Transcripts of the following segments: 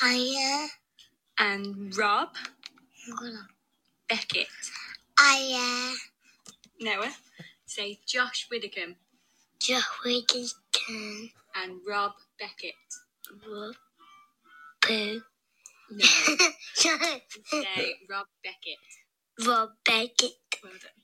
Hiya. and Rob Beckett. Hiya. Noah, eh? say Josh Widdicombe Joe Wiggins and Rob Beckett. Rob Poo. No, say Rob Beckett. Rob Beckett. Well done.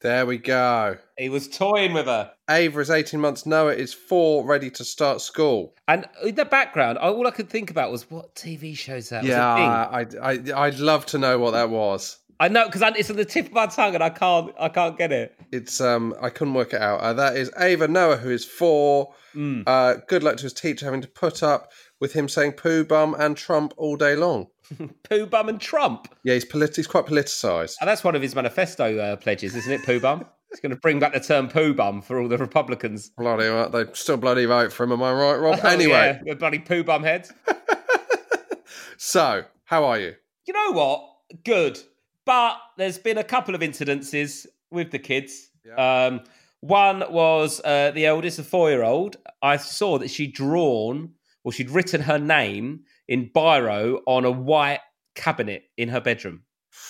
There we go. He was toying with her. Ava is 18 months, Noah is four, ready to start school. And in the background, all I could think about was what TV shows that was yeah, thing. I, I, I'd love to know what that was. I know because it's on the tip of my tongue and I can't, I can't get it. It's um, I couldn't work it out. Uh, that is Ava Noah, who is four. Mm. Uh, good luck to his teacher having to put up with him saying poo bum and Trump all day long. Pooh Bum and Trump. Yeah, he's polit- he's quite politicised. And that's one of his manifesto uh, pledges, isn't it, Pooh Bum? He's going to bring back the term Pooh Bum for all the Republicans. Bloody right, they still bloody vote for him. Am I right, Rob? Oh, anyway, yeah, bloody Pooh Bum heads. so how are you? You know what? Good. But there's been a couple of incidences with the kids. Um, one was uh, the eldest, a four year old. I saw that she'd drawn, or she'd written her name in biro on a white cabinet in her bedroom.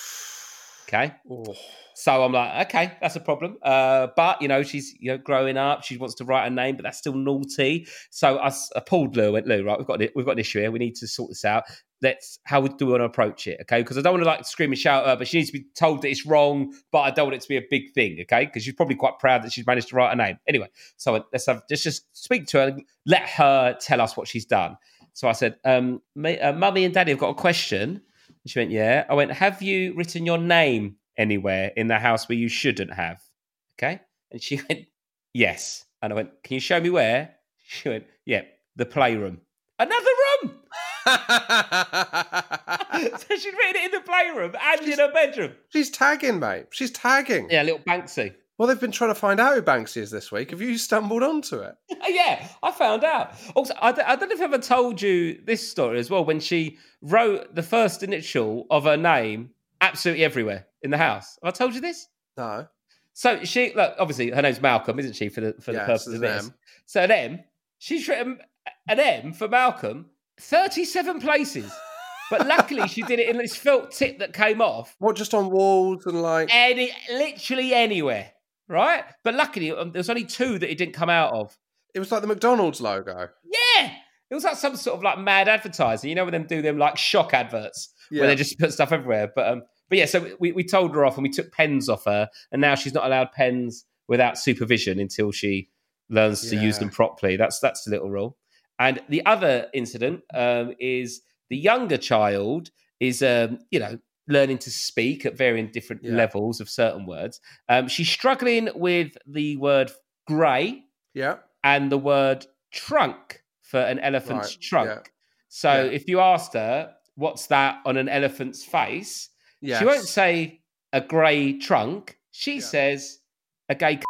Okay. Oh, So I'm like, okay, that's a problem. Uh, but you know, she's you know growing up. She wants to write a name, but that's still naughty. So I pulled Lou. Went, Lou, right? We've got an- we've got an issue here. We need to sort this out. Let's how do we want to approach it? Okay, because I don't want to like scream and shout at her, but she needs to be told that it's wrong. But I don't want it to be a big thing. Okay, because she's probably quite proud that she's managed to write a name. Anyway, so I let's have just just speak to her, let her tell us what she's done. So I said, um, uh, "Mummy and Daddy have got a question." And she went, "Yeah." I went, "Have you written your name anywhere in the house where you shouldn't have?" Okay, and she went, "Yes." And I went, "Can you show me where?" She went, "Yeah, the playroom." Another room. so she'd written it in the playroom and she's, in her bedroom. She's tagging, mate. She's tagging. Yeah, little Banksy. Well, they've been trying to find out who Banksy is this week. Have you stumbled onto it? Oh, yeah, I found out. Also, I, d- I don't know if I've ever told you this story as well. When she wrote the first initial of her name absolutely everywhere in the house. Have I told you this? No. So she, look, obviously her name's Malcolm, isn't she? For the for the purpose of this. So an M. She's written an M for Malcolm, thirty-seven places. But luckily, she did it in this felt tip that came off. What, just on walls and like. Any, literally anywhere, right? But luckily, um, there was only two that it didn't come out of. It was like the McDonald's logo. Yeah, it was like some sort of like mad advertising. You know when them do them like shock adverts Yeah. where they just put stuff everywhere. But um, but yeah, so we, we told her off and we took pens off her, and now she's not allowed pens without supervision until she learns to use them properly. That's that's the little rule. And the other incident um, is the younger child is um, you know learning to speak at varying different Yeah. levels of certain words. Um, she's struggling with the word grey Yeah. and the word trunk for an elephant's Right, trunk. yeah. So Yeah. if you asked her, what's that on an elephant's face? Yes. She won't say a grey trunk. She Yeah. says a gay c-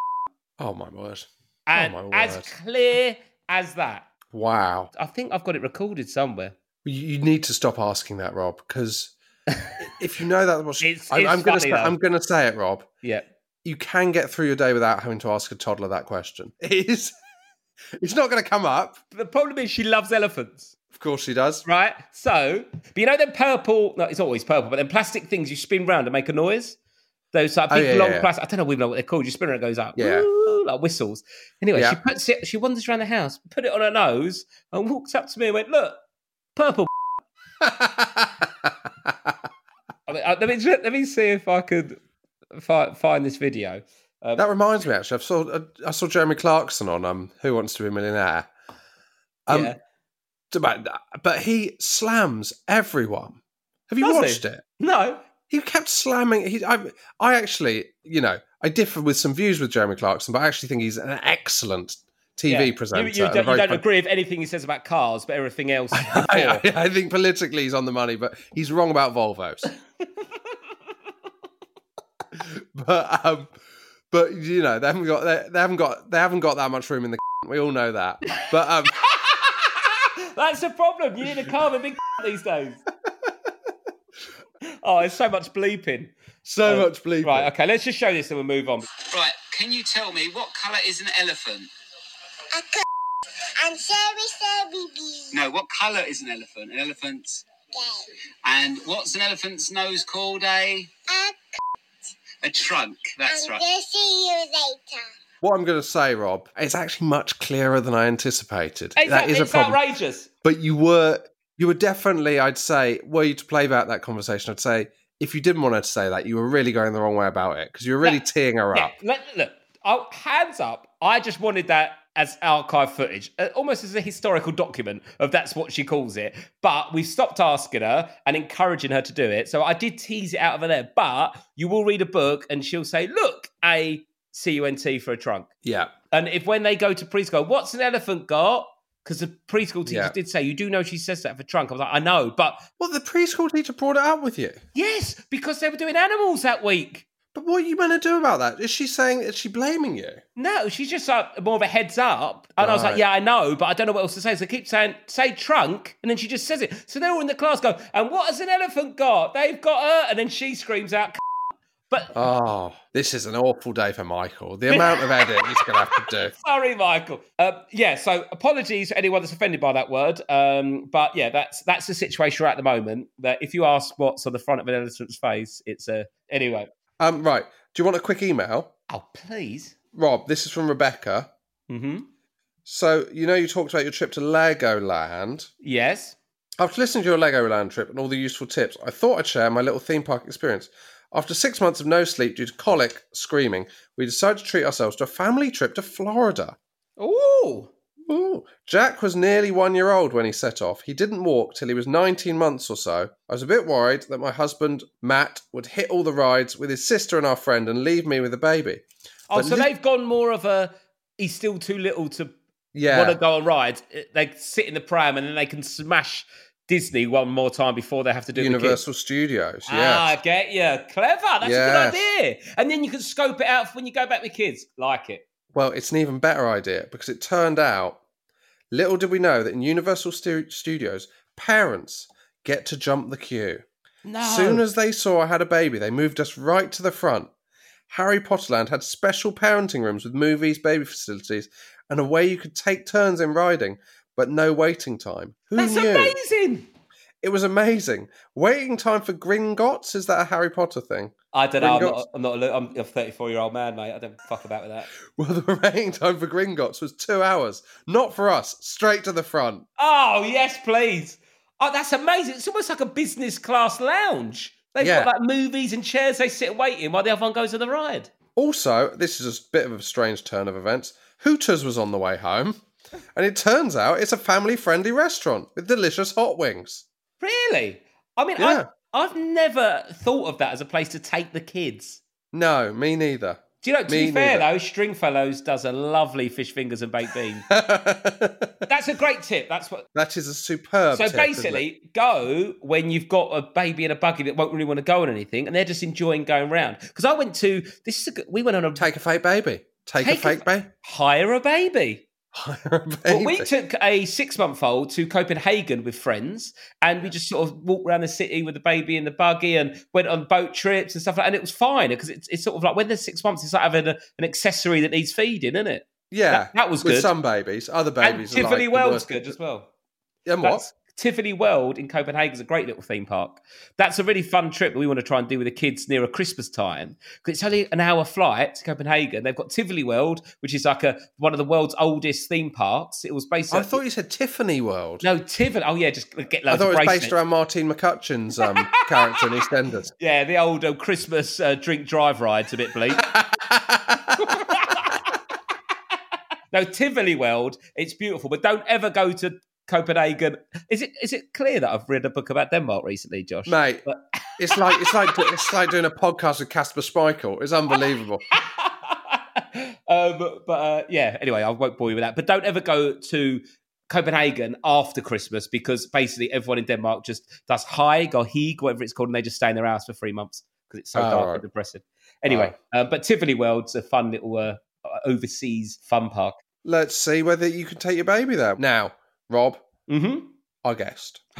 Oh, my word. Oh, and my as clear as that. Wow. I think I've got it recorded somewhere. You, need to stop asking that, Rob, because if you know that was. It's- I, I'm going to say. I'm going to say it, Rob. Yeah. you can get through your day without having to ask a toddler that question. It is. It's not going to come up. The problem is she loves elephants. Of course, she does. Right? So, but you know them purple, no, it's always purple, but then plastic things you spin round and make a noise? Those like Oh, big yeah, long yeah. plastic, I don't know even know what they're called. You spin it, it goes up. Yeah. Like whistles. Anyway, Yeah. she puts it, she wanders around the house, put it on her nose, and walks up to me and went, Look, purple. I mean, let, me, let me see if I could fi- find this video. Um, that reminds me, actually, I saw I saw Jeremy Clarkson on um, Who Wants to Be a Millionaire. Um, yeah. But, but he slams everyone. Have you Does he? watched it? No. He kept slamming. He, I, I actually, you know, I differ with some views with Jeremy Clarkson, but I actually think he's an excellent TV Yeah. presenter. You, you don't, you don't agree with anything he says about cars, but everything else. I, I, I think politically he's on the money, but he's wrong about Volvos. but um, but you know they haven't got they, they haven't got they haven't got that much room in the. We all know that. But um, That's the problem. You need a car with a big these days. oh, there's so much bleeping. so Uh, much bleeping. Right, okay, let's just show this and we'll move on. Right, can you tell me what colour is an elephant? A c- and Sherry Sherry bee. No, what colour is an elephant? An elephant's. Gay. And what's an elephant's nose called? A. A A trunk. That's and right. we'll see you later. What I'm going to say, Rob, it's actually much clearer than I anticipated. It's, that is a it's problem. outrageous. But you were you were definitely, I'd say, were you to play back that conversation, I'd say if you didn't want her to say that, you were really going the wrong way about it because you were really Yeah. teeing her Yeah, up. look, look oh, hands up. I just wanted that as archive footage, uh, almost as a historical document of that's what she calls it. But we've stopped asking her and encouraging her to do it. So I did tease it out of her there. But you will read a book and she'll say, look, a C U N T for a trunk. Yeah. And if when they go to preschool, what's an elephant got? Because the preschool teacher Yeah. did say, you do know she says that for trunk. I was like, I know, but Well, the preschool teacher brought it up with you. yes, because they were doing animals that week. But what are you going to do about that? Is she saying, is she blaming you? No, she's just like more of a heads up. And I was like, yeah, I know, but I don't know what else to say. So I keep saying, say trunk, and then she just says it. So they're all in the class go, and what has an elephant got? They've got her. And then she screams out, but Oh, this is an awful day for Michael. The amount of edit he's going to have to do. Sorry, Michael. Uh, yeah, so apologies to anyone that's offended by that word. Um, but yeah, that's that's the situation we're at the moment. That if you ask what's on the front of an elephant's face, it's a anyway. Um, right. Do you want a quick email? Oh, please. Rob, this is from Rebecca. Mm-hmm. So, you know, you talked about your trip to Legoland. Yes. After listening to your Legoland trip and all the useful tips, I thought I'd share my little theme park experience. After six months of no sleep due to colic screaming, we decided to treat ourselves to a family trip to Florida. Ooh. Ooh. Jack was nearly one year old when he set off. He didn't walk till he was 19 months or so. I was a bit worried that my husband, Matt, would hit all the rides with his sister and our friend and leave me with the baby. Oh, But so li- they've gone more of a he's still too little to Yeah. want to go on rides. They sit in the pram and then they can smash Disney one more time before they have to do. Universal Studios, Ah, yeah. I get you. Clever. That's Yes. a good idea. And then you can scope it out for when you go back with kids. Like it. Well, it's an even better idea because it turned out, little did we know that in Universal Stu- Studios, parents get to jump the queue. No. Soon as they saw I had a baby, they moved us right to the front. Harry Potterland had special parenting rooms with movies, baby facilities, and a way you could take turns in riding, but no waiting time. Who That's knew? amazing. It was amazing. Waiting time for Gringotts is that a Harry Potter thing? I don't know. I'm not, I'm not. a I'm a 34 year old man, mate. I don't fuck about with that. Well, the waiting time for Gringotts was two hours. Not for us. Straight to the front. Oh yes, please. Oh, that's amazing. It's almost like a business class lounge. They've Yeah. got like movies and chairs they sit waiting while the other one goes on the ride. Also, this is a bit of a strange turn of events. Hooters was on the way home, and it turns out it's a family-friendly restaurant with delicious hot wings. Really? I mean, Yeah. I've never thought of that as a place to take the kids. No, me neither. Do you know, to Me be fair neither. though, Stringfellows does a lovely fish fingers and baked that That's a great tip. That's what. That is a superb. So tip, basically, go when you've got a baby in a buggy that won't really want to go on anything, and they're just enjoying going round. Because I went to this is a, we went on a take a fake baby. Take, Take a a fake a baby. hire a baby. Well, we took a six month old to Copenhagen with friends, and we just sort of walked around the city with the baby in the buggy and went on boat trips and stuff like that. And it was fine because it's, it's sort of like when they're six months, it's like having a, an accessory that needs feeding, isn't it? yeah, that- that was with good. some babies. Other And babies, are Tivoli like worst. good as well. And what? That's- Tivoli World in Copenhagen is a great little theme park. That's a really fun trip that we want to try and do with the kids near a Christmas time because it's only an hour flight to Copenhagen. They've got Tivoli World, which is like a one of the world's oldest theme parks. It was based. I thought you said Tiffany World. no Tivoli. Oh yeah, just get I loads thought of it was based around Martine McCutcheon's um, character in EastEnders. Yeah, the old uh, Christmas uh, drink drive ride's a bit bleak. no, Tivoli World, it's beautiful, but don't ever go to Copenhagen. Is it is it clear that I've read a book about Denmark recently, Josh? Mate, But- it's like it's like it's like doing a podcast with Kasper Schmeichel. It's unbelievable. um, but uh, yeah, anyway, I won't bore you with that. But don't ever go to Copenhagen after Christmas because basically everyone in Denmark just does Haig or Heeg, whatever it's called, and they just stay in their house for three months because it's so Oh, dark right. and depressing. Anyway, uh, but Tivoli World's a fun little uh, overseas fun park. Let's see whether you can take your baby there. Now, Rob, Mm-hmm. I guessed.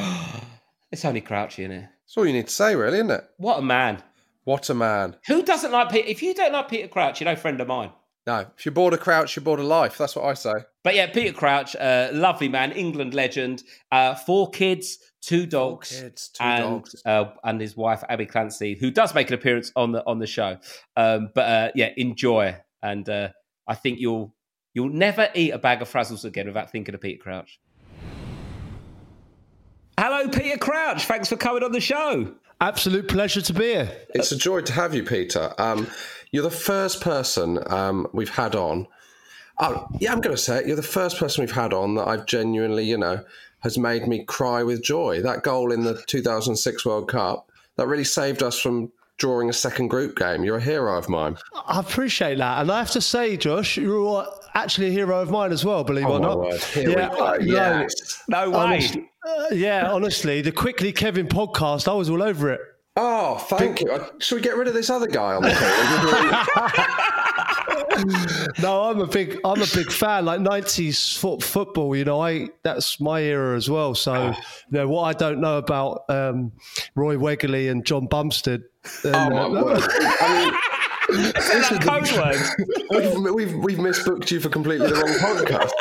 it's only Crouchy in it. That's all you need to say, really, isn't it? What a man! What a man. Who doesn't like Peter? If you don't like Peter Crouch, you're no friend of mine. No, if you're bored of Crouch, you're bored of life. That's what I say. But yeah, Peter Crouch, uh, lovely man, England legend, uh, four kids, two dogs, kids, two and dogs. Uh, and his wife Abby Clancy, who does make an appearance on the on the show. Um, but uh, yeah, enjoy, and uh, I think you'll you'll never eat a bag of Frazzles again without thinking of Peter Crouch. Hello, Peter Crouch. Thanks for coming on the show. Absolute pleasure to be here. It's a joy to have you, Peter. Um, you're the first person um, we've had on. Oh, yeah, I'm going to say it. You're the first person we've had on that I've genuinely, you know, has made me cry with joy. That goal in the 2006 World Cup that really saved us from drawing a second group game. You're a hero of mine. I appreciate that. And I have to say, Josh, you're actually a hero of mine as well, believe it or not. Yeah, no, way. honestly- uh, yeah, honestly, the Quickly Kevin podcast, I was all over it. Oh, thank you. Uh, Should we get rid of this other guy on the call? No, I'm a big, I'm a big fan. Like '90s foot, football, you know, I that's my era as well. So, you know, what I don't know about um, Roy Wegerle and John Bumstead. oh, my uh, word. I mean, That's code words. we've, we've, we've misbooked you for completely the wrong podcast.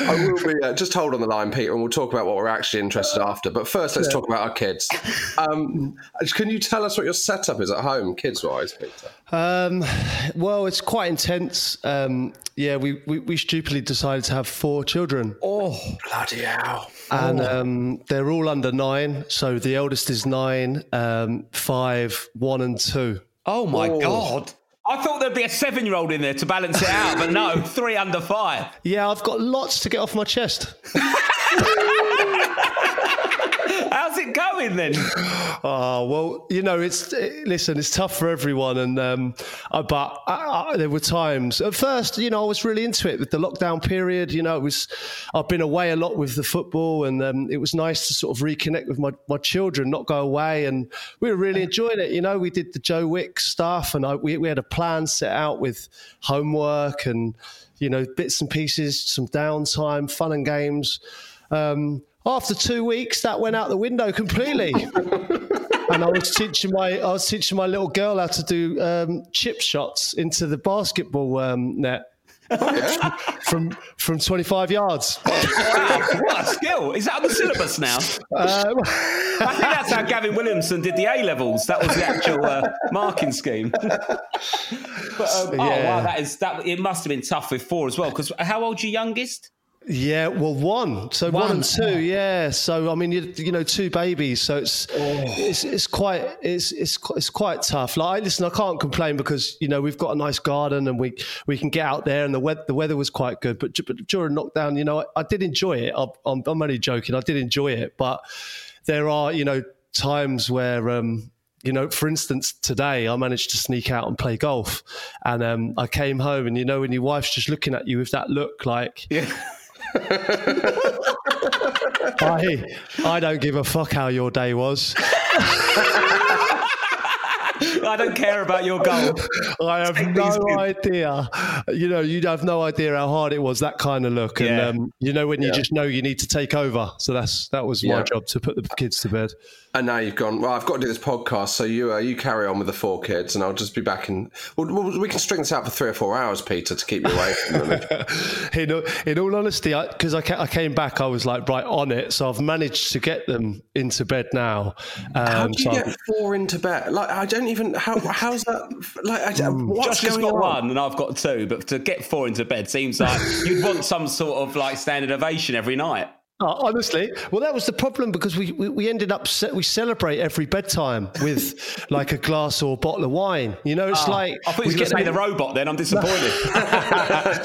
I will be. Uh, just hold on the line, Peter, and we'll talk about what we're actually interested after. But first, let's talk about our kids. Um, can you tell us what your setup is at home, kids-wise, Peter? Um, well, it's quite intense. Um, yeah, we, we, we stupidly decided to have four children, Oh, Bloody hell! and um, they're all under nine. So the eldest is nine, um, five, one, and two. Oh my oh. god! I thought there'd be a seven-year-old in there to balance it out, but no, three under five. Yeah, I've got lots to get off my chest. How's it going then? Oh well, you know, it's eh, listen, it's tough for everyone, and um, uh, but I, I, there were times at first, you know, I was really into it with the lockdown period. You know, it was I've been away a lot with the football, and um, it was nice to sort of reconnect with my, my children, not go away, and we were really enjoying it. You know, we did the Joe Wick stuff, and I, we we had a plan set out with homework and you know bits and pieces, some downtime, fun and games. Um, after two weeks, that went out the window completely. and I was teaching my I was teaching my little girl how to do um, chip shots into the basketball um, net from from 25 yards. Wow, what a skill! Is that on the syllabus now? Um, I think that's how Gavin Williamson did the A levels. That was the actual uh, marking scheme. but, um, Oh Yeah. wow, that is that. It must have been tough with four as well. Because how old's your youngest? Yeah, well, one, so one, One. and two, yeah. So I mean, you, you know, two babies, so it's it's it's quite it's it's it's quite tough. Like, listen, I can't complain because you know we've got a nice garden and we we can get out there and the weather the weather was quite good. But, but during lockdown, you know, I, I did enjoy it. I, I'm I'm only joking. I did enjoy it, but there are you know times where. um you know, for instance, today I managed to sneak out and play golf, and um, I came home, and you know, when your wife's just looking at you with that look, like, Yeah. I, I don't give a fuck how your day was. I don't care about your goal. I have Take no idea. You know, you'd have no idea how hard it was that kind of look, and um, you know when you just know you need to take over. So that's that was my job to put the kids to bed. And now you've gone. Well, I've got to do this podcast, so you uh, you carry on with the four kids, and I'll just be back in. Well, well, we can string this out for three or four hours, Peter, to keep you away from them. in, all- in all honesty, because I, ca- I came back, I was like right on it. So I've managed to get them into bed now. Um, How do you so get four into bed? Like, I don't even. How how's that? Like, I, what's Josh has going got on? one and I've got two, but to get four into bed seems like you'd want some sort of like standard ovation every night. Oh, honestly, well, that was the problem because we, we, we ended up ce- we celebrate every bedtime with like a glass or a bottle of wine. You know, it's ah, like I thought you we were going to say the robot. Then I'm disappointed.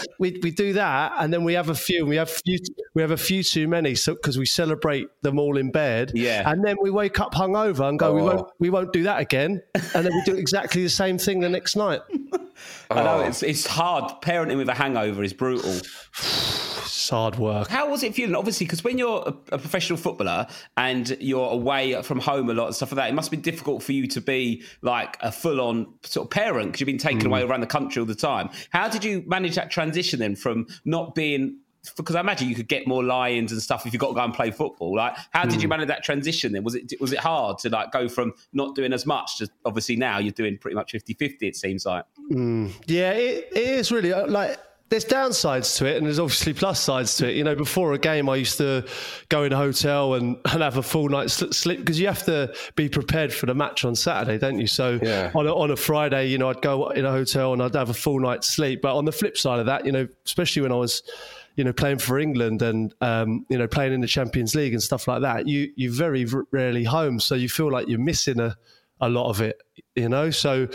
we, we do that and then we have a few we have few we have a few too many so because we celebrate them all in bed Yeah. and then we wake up hungover and go we Oh. won't we won't do that again and then we do exactly the same thing the next night I know Oh. it's it's hard. Parenting with a hangover is brutal. it's hard work How was it feeling? Obviously, because when you're a, a professional footballer and you're away from home a lot and stuff like that, it must be difficult for you to be like a full-on sort of parent because you've been taken away hmm. around the country all the time. How did you manage that transition then from not being? Because I imagine you could get more lions and stuff if you got to go and play football. Like, how did you hmm. manage that transition then? Was it was it hard to like go from not doing as much to obviously now you're doing pretty much 50-50, It seems like. Hmm. yeah it, it is really uh, like there's downsides to it and there's obviously plus sides to it. You know before a game i used to go in a hotel and, and have a full night's sleep because you have to be prepared for the match on saturday don't you? So Yeah. on, a, on a friday you know i'd go in a hotel and i'd have a full night's sleep. But on the flip side of that you know especially when i was you know playing for england and um, you know playing in the champions league and stuff like that you you're very rarely home. So you feel like you're missing a a lot of it you know so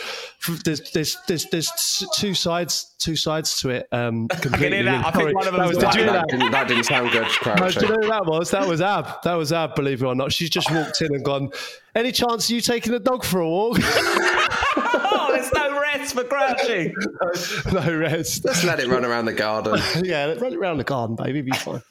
there's there's there's, there's two sides two sides to it um completely hear that. I think one of them was was- like did that, that, didn't, that didn't sound good, No, do you know who that was? That was Ab. That was Ab, believe it or not. She's just walked in and gone, Any chance of you taking the dog for a walk? oh, there's no rest for Crouchy. no rest. Let's let it run around the garden. yeah, run it around the garden, baby, be fine.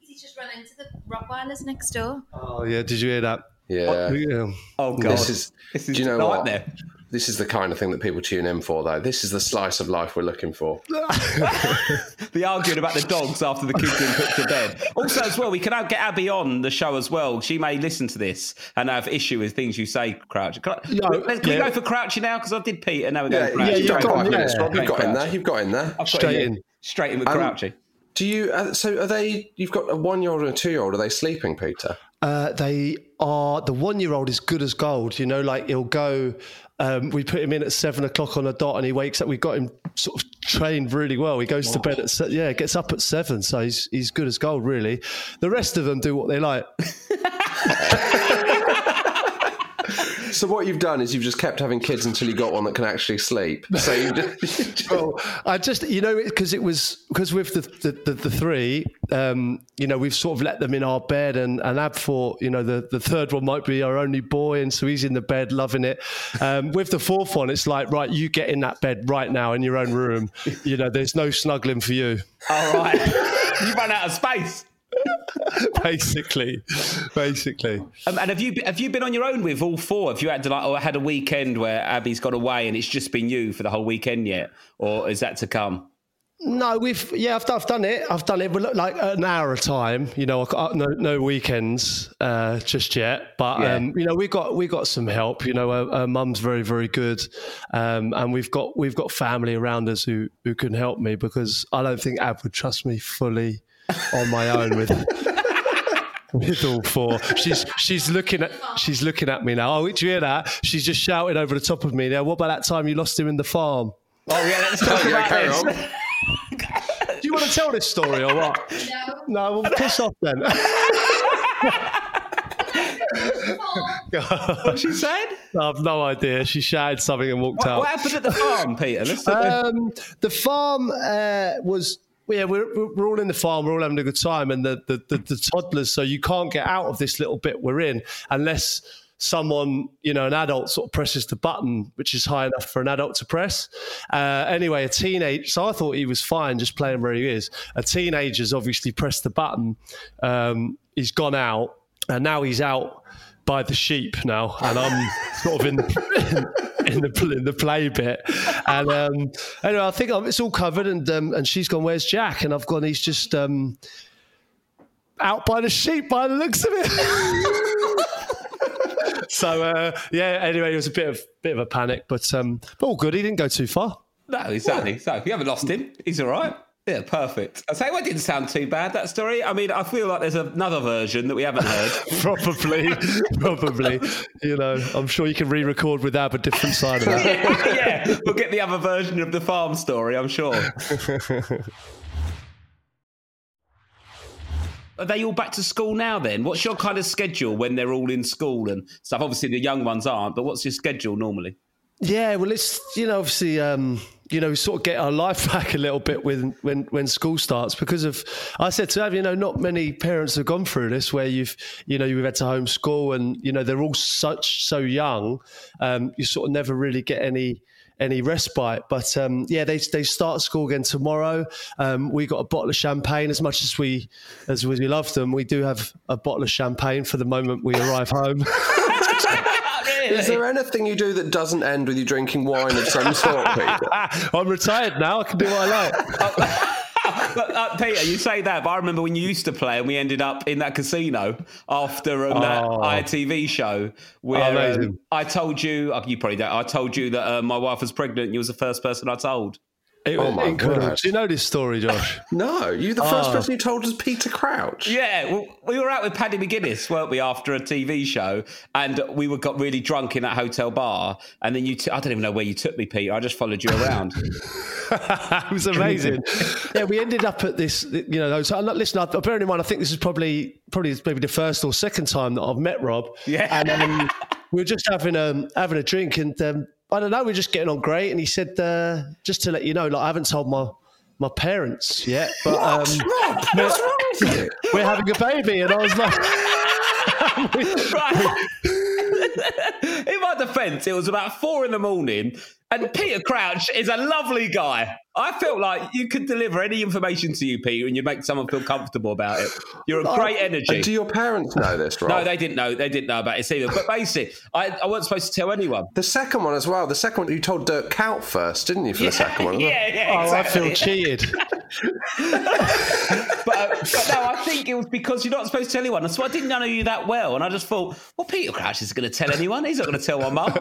He's just run into the Rottweilers next door. Oh, yeah, did you hear that? Yeah. Yeah. Oh god, This is, This is do you know a what? nightmare. This is the kind of thing that people tune in for, though. This is the slice of life we're looking for. the arguing about the dogs after the kids been put to bed. Also, as well, we can get Abby on the show as well. She may listen to this and have issue with things you say, Crouch. Can, I, Yeah, let's- can we go for Crouchy now? Because I did Peter. Now we're Yeah, going Crouchy. yeah, you've got go minutes, yeah. Rob. You've got in there. You've got in there. I've got Straight you. in. Straight in with Um, Crouchy. Do you? Uh, so are they? You've got a one-year-old and a two-year-old. Are they sleeping, Peter? Uh, they are the one year old is good as gold. You know, like he'll go. Um, we put him in at seven o'clock on a dot, and he wakes up. We've got him sort of trained really well. He goes to bed at se- yeah, gets up at seven, so he's he's good as gold. Really, the rest of them do what they like. So what you've done is you've just kept having kids until you got one that can actually sleep. So you just, well, I just you know because it was because with the the, the, the three, um, you know, we've sort of let them in our bed, and and Ab thought you know the the third one might be our only boy, and so he's in the bed loving it. Um, with the fourth one, it's like right, you get in that bed right now in your own room. You know, there's no snuggling for you. All right. you run out of space. basically, basically. Um, and have you have you been on your own with all four? Have you had to like, or had a weekend where Abby's got away and it's just been you for the whole weekend yet, or is that to come? No, we've yeah, I've, I've done it. I've done it, but look, like an hour a time. You know, no no weekends uh, just yet. But Yeah. um, you know, we got we got some help. You know, her, her mum's very very good, um, and we've got we've got family around us who who can help me because I don't think Ab would trust me fully on my own with. With all four, she's she's looking at she's looking at me now. Oh, did you hear that? She's just shouting over the top of me now. What about that time you lost him in the farm? Oh yeah, let's talk yeah, about carry this. on. Do you want to tell this story or what? No, well, piss off then. What she said? I've no idea. She shouted something and walked What, out. what happened at the farm, Peter? Um, the farm uh, was. Yeah, we're, we're all in the farm. We're all having a good time, and the, the, the, the toddlers. So you can't get out of this little bit we're in unless someone, you know, an adult sort of presses the button, which is high enough for an adult to press. Uh, anyway, a teenage. So I thought he was fine, just playing where he is. A teenager's obviously pressed the button. Um, he's gone out, and now he's out by the sheep now, and I'm sort of in the in the in the play bit. And um, anyway, I think I'm, it's all covered, and um, and she's gone. Where's Jack? And I've gone. He's just um, out by the sheep, by the looks of it. so uh, yeah. Anyway, it was a bit of bit of a panic, but um, but all good. He didn't go too far. No, exactly. So you haven't lost him. He's all right. Yeah, perfect. I say, well, it didn't sound too bad that story. I mean, I feel like there's another version that we haven't heard. probably, probably. You know, I'm sure you can re-record with Ab a different side of that. yeah, yeah, we'll get the other version of the farm story. I'm sure. Are they all back to school now then? What's your kind of schedule when they're all in school and stuff? Obviously, the young ones aren't, but what's your schedule normally? Yeah, well, it's you know obviously um, you know we sort of get our life back a little bit when when when school starts because of I said to have you know not many parents have gone through this where you've you know you've had to homeschool and you know they're all such so young, um, you sort of never really get any any respite. But um, yeah, they they start school again tomorrow. Um, we got a bottle of champagne. As much as we as we love them, we do have a bottle of champagne for the moment we arrive home. Is there anything you do that doesn't end with you drinking wine of some sort, Peter? I'm retired now. I can do what I like. But, uh, Peter, you say that, but I remember when you used to play and we ended up in that casino after um, that Oh. ITV show where amazing. um, I told you, uh, you probably don't, I told you that uh, my wife was pregnant and you was the first person I told. It Oh was my incredible. Do you know this story, Josh? No, you're the first Oh. person you told was Peter Crouch. Yeah, well, we were out with Paddy McGuinness, weren't we, after a TV show, and we were got really drunk in that hotel bar, and then you, t- I don't even know where you took me, Peter. I just followed you around. it was amazing. yeah, we ended up at this, you know, those. uh, Listen, I- bearing in mind, I think this is probably probably maybe the first or second time that I've met Rob. Yeah. and um, we were just having a having a drink, and um, I don't know, we are just getting on great. And he said, uh, just to let you know, like I haven't told my my parents yet, but um, wrong we're having a baby, and I was like. right. in my defence, it was about four in the morning, and Peter Crouch is a lovely guy. I felt like you could deliver any information to you, Peter, and you'd make someone feel comfortable about it. You're a great energy. And do your parents know this, Rob? no, they didn't know. They didn't know about it either. But basically, I, I wasn't supposed to tell anyone. The second one as well. The second one you told Dirk Kuyt first, didn't you? For the second one, as well? yeah, yeah, Oh, I feel cheated. but, uh, but no, I think it was because you're not supposed to tell anyone. So I didn't know you that well, and I just thought, well, Peter Crouch is going to tell anyone. He's not going to tell my mum.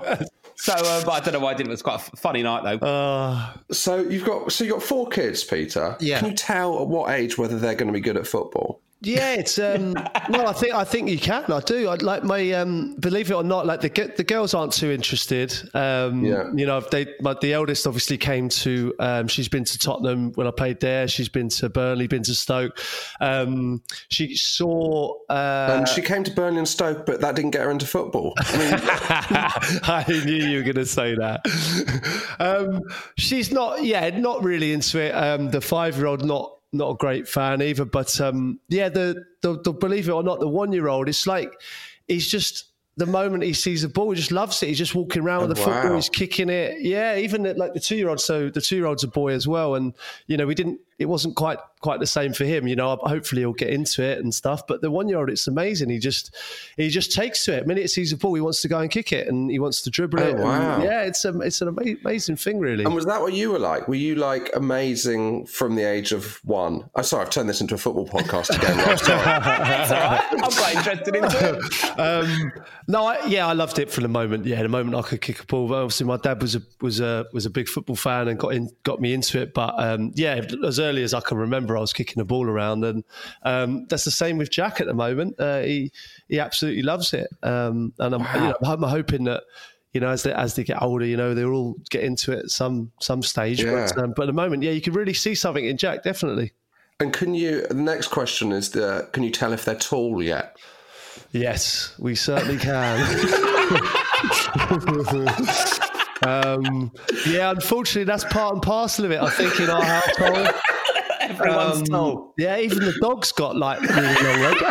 So, uh, but I don't know why I didn't. It was quite a funny night though. Uh, So you've got so you have got four kids, Peter. Yeah. Can you tell at what age whether they're going to be good at football? Yeah, it's um, no. I think I think you can. I do. I like my um, believe it or not. Like the the girls aren't too interested. Um, Yeah. You know, they. But the eldest obviously came to. Um, she's been to Tottenham when I played there. She's been to Burnley, been to Stoke. Um, she saw. Uh, And she came to Burnley and Stoke, but that didn't get her into football. I mean, I knew you were going to say that. Um, she's not, yeah, not really into it. Um, the five-year-old, not not a great fan either. But um, yeah, the, the the believe it or not, the one-year-old, it's like he's just the moment he sees the ball, he just loves it. He's just walking around with the Oh, wow. football, he's kicking it. Yeah, even the- like the two-year-old. So the two-year-old's a boy as well, and you know we didn't. It wasn't quite quite the same for him. You know, hopefully he'll get into it and stuff. But the one-year-old, it's amazing. He just he just takes to it. The minute he sees the ball, he wants to go and kick it, and he wants to dribble Oh, it. and wow. yeah, it's a, it's an amazing thing, really. and was that what you were like? Were you like amazing from the age of one? I oh, sorry, I've turned this into a football podcast again. Rob, sorry. That's all right. I'm quite interested in it. um, no, I, yeah, I loved it for the moment. Yeah, the moment I could kick a ball. But obviously, my dad was a was a was a big football fan and got in got me into it. But um, yeah, as early as I can remember, I was kicking the ball around, and um, that's the same with Jack at the moment. Uh, he he absolutely loves it, um, and I'm, you know, I'm hoping that. You know, as they as they get older, you know they'll all get into it at some some stage. Yeah. But, um, but at the moment, yeah, you can really see something in Jack, definitely. And can you? The next question is: the, Can you tell if they're tall yet? Yes, we certainly can. um, yeah, unfortunately, that's part and parcel of it. I think in our household, Everyone's Um, tall. yeah, even the dog's got like really long legs.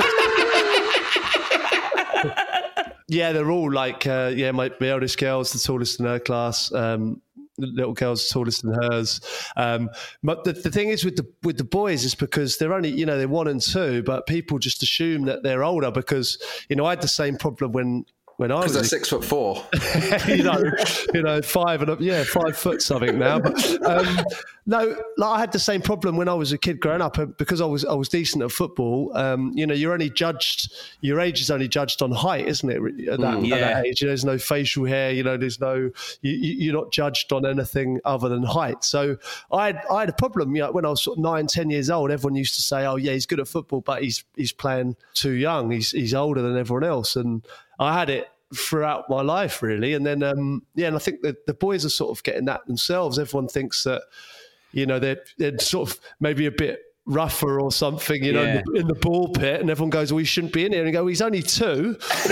yeah, they're all like, uh, yeah, my, my eldest girl's the tallest in her class. Um, the little girl's tallest than hers. Um, but the, the thing is with the with the boys is because they're only you know they're one and two, but people just assume that they're older because you know I had the same problem when when I was Because they're a six foot four. you know, you know, five and up, yeah, five foot something now. But um, no, like I had the same problem when I was a kid growing up uh, because I was I was decent at football. Um, you know, you're only judged, your age is only judged on height, isn't it? At that, at yeah. that age, there's no facial hair. You know, there's no, you, you- you're not judged on anything other than height. So I had I had a problem. You know, when I was sort of nine, ten years old, everyone used to say, "Oh, yeah, he's good at football, but he's he's playing too young. He's he's older than everyone else." And I had it throughout my life really. And then um yeah and i think that the boys are sort of getting that themselves. Everyone thinks that you know they're, they're sort of maybe a bit rougher or something you know in, the, in the ball pit. And everyone goes well he shouldn't be in here. And go he's only two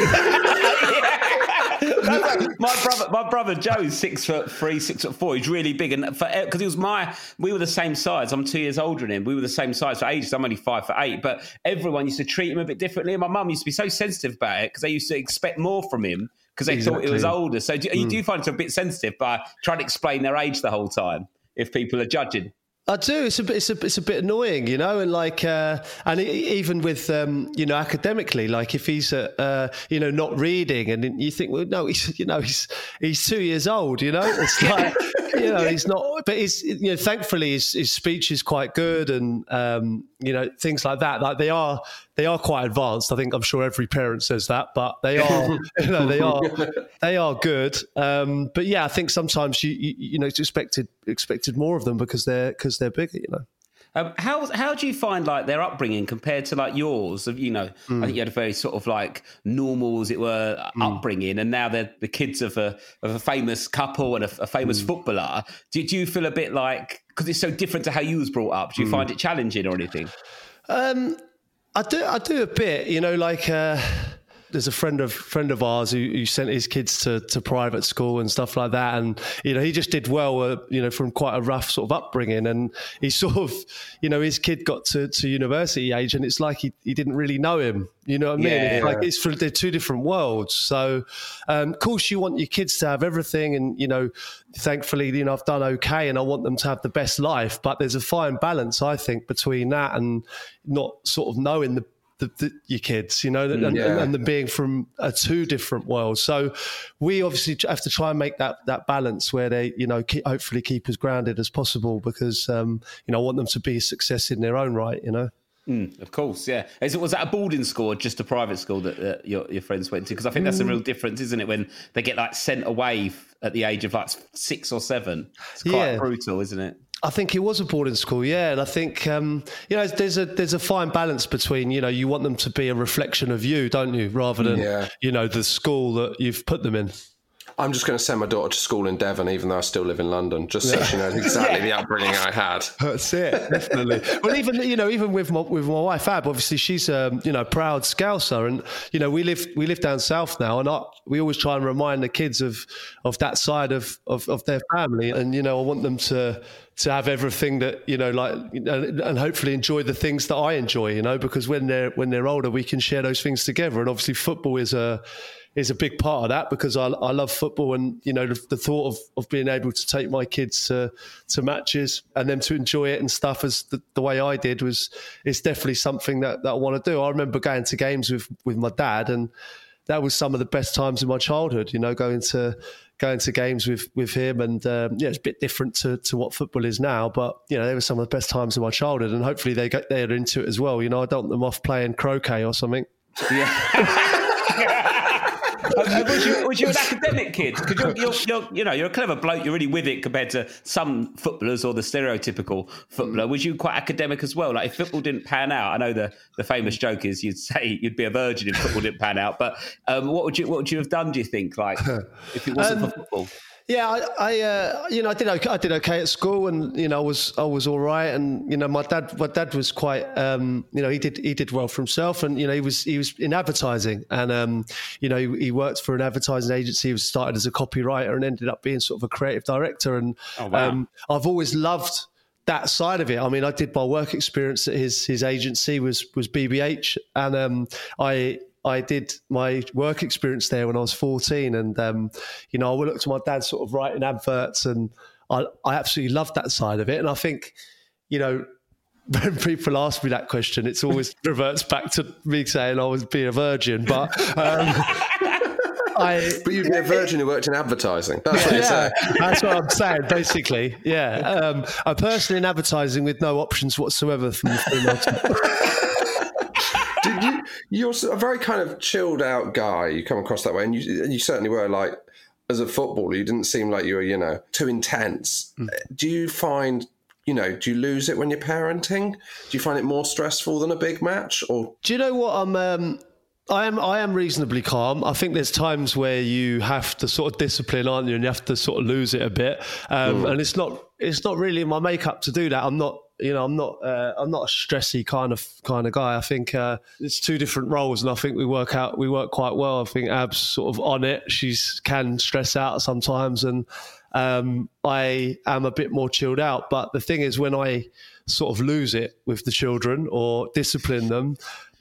my brother, my brother Joe's six foot three, six foot four. He's really big, and because he was my, we were the same size. I'm two years older than him. We were the same size for ages. I'm only five foot eight, but everyone used to treat him a bit differently. And my mum used to be so sensitive about it because they used to expect more from him because they thought he was older. So do, you hmm. do find it a bit sensitive by trying to explain their age the whole time if people are judging. I do. It's a bit. It's a. It's a bit annoying, you know. And like, uh, and even with, um, you know, academically, like if he's, uh, uh, you know, not reading, and you think, well, no, he's, you know, he's he's two years old, you know. It's like, you know, he's not. But he's, you know, thankfully his, his speech is quite good, and um, you know, things like that. Like they are, they are quite advanced. I think I'm sure every parent says that, but they are, you know, they are, they are good. Um, but yeah, I think sometimes you, you, you know, it's expected expected more of them because they're because they're bigger, you know. Um, how how do you find like their upbringing compared to like yours? Of you know, I think you had a very sort of like normal, as it were, upbringing, and now they're the kids of a of a famous couple and a, a famous footballer. Do, do you feel a bit like because it's so different to how you was brought up? Do you find it challenging or anything? Um, I do. I do a bit. You know, like uh, there's a friend of friend of ours who, who sent his kids to, to private school and stuff like that, and you know he just did well. Uh, you know, from quite a rough sort of upbringing, and he sort of, you know, his kid got to, to university age, and it's like he, he didn't really know him. You know what I mean? Yeah. It's like it's for, they're two different worlds. So, um, of course, you want your kids to have everything, and you know, thankfully, you know, I've done okay, and I want them to have the best life. But there's a fine balance, I think, between that and not sort of knowing the. The, the, your kids, you know, and, Yeah. and being from uh, two different worlds. So we obviously have to try and make that that balance where they, you know, keep, hopefully keep as grounded as possible because, um, you know, I want them to be a success in their own right. You know. Mm, of course, yeah. Is it was that a boarding school or just a private school that, your your friends went to? Because I think that's a real difference, isn't it? When they get like sent away f- at the age of like six or seven, it's quite Yeah. brutal, isn't it? I think it was a boarding school, yeah, and I think um, you know there's a there's a fine balance between you know you want them to be a reflection of you, don't you, rather than Yeah. you know the school that you've put them in. I'm just going to send my daughter to school in Devon, even though I still live in London, just so she knows exactly the upbringing I had. That's it, definitely. well, even you know, even with my with my wife Ab, obviously she's um, you know proud Scouser, and you know we live we live down south now, and I, we always try and remind the kids of of that side of, of of their family, and you know I want them to to have everything that you know like and, and hopefully enjoy the things that I enjoy, you know, because when they're when they're older, we can share those things together, and obviously football is a is a big part of that because I, I love football and you know the, the thought of, of being able to take my kids to to matches and them to enjoy it and stuff as the, the way I did was is definitely something that, that I want to do. I remember going to games with with my dad and that was some of the best times in my childhood. You know, going to going to games with with him and um, yeah, it's a bit different to, to what football is now, but you know they were some of the best times in my childhood and hopefully they get they're into it as well. You know, I don't want them off playing croquet or something. And was, you, was you an academic kid? Because you're, you're, you're, you know, you're a clever bloke. You're really with it compared to some footballers or the stereotypical footballer. Was you quite academic as well? Like if football didn't pan out, I know the, the famous joke is you'd say you'd be a virgin if football didn't pan out. But um, what would you what would you have done? Do you think, like if it wasn't Um, for football? Yeah, I, I uh, you know, I did okay. I did okay at school, and you know, I was I was all right, and you know, my dad, my dad was quite, um, you know, he did he did well for himself, and you know, he was he was in advertising, and um, you know, he, he worked for an advertising agency. He was started as a copywriter and ended up being sort of a creative director, and Oh, wow. um, I've always loved that side of it. I mean, I did my work experience at his his agency was was BBH, and um, I I did my work experience there when I was 14, and um, you know, I looked at my dad sort of writing adverts, and I, I absolutely loved that side of it. And I think, you know, when people ask me that question, it's always reverts back to me saying I was being a virgin. But um, I, But you'd be a virgin who worked in advertising. That's what you're yeah, saying. that's what I'm saying, basically. Yeah. Um, I'm personally in advertising with no options whatsoever from the female Did you, you're a very kind of chilled out guy. You come across that way, and you, you certainly were like, as a footballer, you didn't seem like you were, you know, too intense. Do you find, you know, do you lose it when you're parenting? Do you find it more stressful than a big match, or Do you know what I'm? Um, I am. I am reasonably calm. I think there's times where you have to sort of discipline, aren't you? And you have to sort of lose it a bit. Um, And it's not. It's not really in my makeup to do that. I'm not. You know, I'm not. Uh, I'm not a stressy kind of kind of guy. I think uh, it's two different roles, and I think we work out. We work quite well. I think Ab's sort of on it. She's can stress out sometimes, and um, I am a bit more chilled out. But the thing is, when I sort of lose it with the children or discipline them,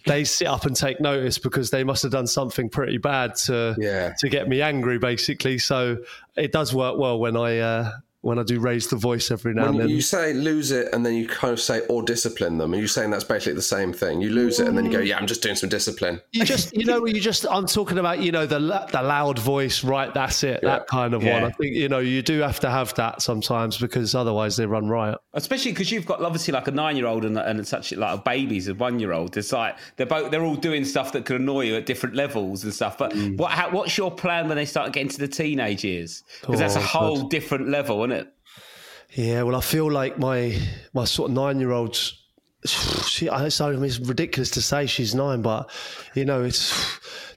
they sit up and take notice because they must have done something pretty bad to Yeah. to get me angry, basically. So it does work well when I uh, when I do raise the voice every now when and then. you say lose it and then you kind of say or discipline them? Are you saying that's basically the same thing? You lose it and then you go, yeah, I'm just doing some discipline. you just you know you just I'm talking about you know the the loud voice right that's it that kind of one I think you know you do have to have that sometimes because otherwise they run riot Especially because you've got obviously like a nine-year-old and, and such like a baby's a one-year-old. It's like they're both they're all doing stuff that could annoy you at different levels and stuff. But Mm. what how, what's your plan when they start getting to the teenage years? Because that's a Oh, whole God. different level, isn't it? Yeah, well, I feel like my my sort of nine year olds. She, I, mean, it's ridiculous to say she's nine, but you know, it's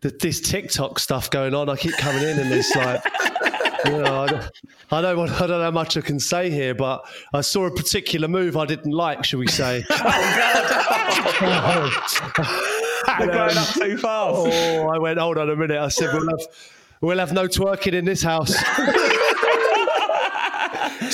the, this TikTok stuff going on. I keep coming in, and it's like, you know, I, don't- I don't, want- I don't know much I can say here, but I saw a particular move I didn't like, shall we say? Oh, They're growing up too fast. Oh, I went, hold on a minute. I said, we'll have, we'll have no twerking in this house.